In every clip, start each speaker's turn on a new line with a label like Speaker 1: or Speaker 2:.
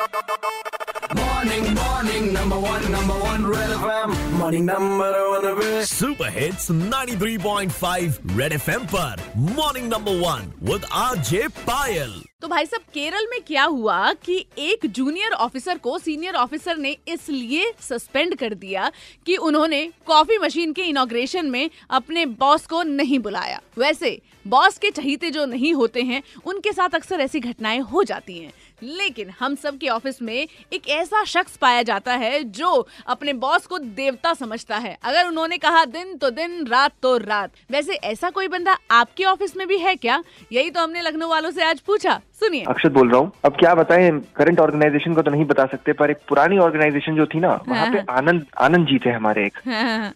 Speaker 1: Morning, morning, number one, number one, Red FM. Morning, number one, Red
Speaker 2: super hits 93.5 red FM पर. Morning number one with RJ Payal
Speaker 3: तो भाई साहब केरल में क्या हुआ कि एक जूनियर ऑफिसर को सीनियर ऑफिसर ने इसलिए सस्पेंड कर दिया कि उन्होंने कॉफ़ी मशीन के इनोग्रेशन में अपने बॉस को नहीं बुलाया। वैसे बॉस के चहीते जो नहीं होते हैं उनके साथ अक्सर ऐसी घटनाएँ हो जाती हैं। लेकिन हम सब के ऑफ़िस में एक ऐसा शख्स पाया जाता है जो अपने बॉस को देवता समझता है। अगर उन्होंने कहा दिन तो दिन रात तो रात। वैसे ऐसा कोई बंदा आपके ऑफ़िस में भी है क्या? यही तो हमने लखनऊ वालों से आज पूछा। सुनिए।
Speaker 4: अक्षत बोल रहा हूँ। अब क्या बताएँ करंट ऑर्गेनाइजेशन को तो नहीं बता सकते पर एक पुरानी ऑर्गेनाइजेशन जो थी ना वहाँ पे आनंद आनंद जी थे हमारे एक।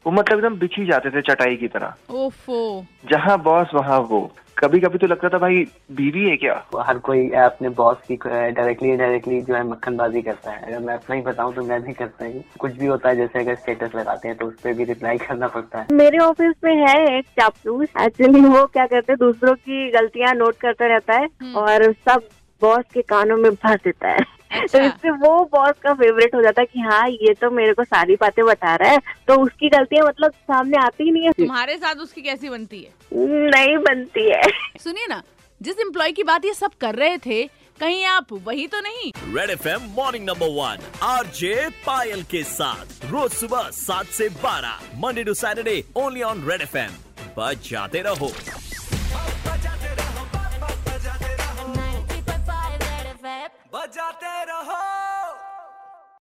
Speaker 4: वो मतलब एकदम बिछी जाते थे चटाई की तरह।
Speaker 3: ओफो।
Speaker 4: जहाँ बॉस वहाँ वो। कभी कभी तो लगता था भाई बीवी है क्या?
Speaker 5: हर कोई अपने बॉस की डायरेक्टली इनडायरेक्टली जो है मक्खनबाजी करता है। अगर मैं अपना ही बताऊँ तो मैं भी करता हूँ कुछ भी होता है जैसे अगर स्टेटस लगाते हैं तो उस पर भी रिप्लाई करना पड़ता है।
Speaker 6: मेरे ऑफ़िस में है एक चापलूस एक्चुअली वो क्या करते हैं दूसरों की गलतियाँ नोट करता रहता है और सब बॉस के कानों में भर देता है। तो
Speaker 3: अच्छा।
Speaker 6: इससे वो बॉस का फेवरेट हो जाता है कि हाँ ये तो मेरे को सारी बातें बता रहा है तो उसकी गलतियाँ मतलब सामने आती ही नहीं है।
Speaker 3: तुम्हारे साथ उसकी कैसी बनती है?
Speaker 6: नहीं बनती है।
Speaker 3: सुनिए ना जिस एम्प्लॉय की बात ये सब कर रहे थे कहीं आप वही तो नहीं।
Speaker 2: Red F M morning number one RJ Payal के साथ रोज सुबह सात से बारह Monday to Saturday only on red FM बच जाते रहो। बजाते रहो।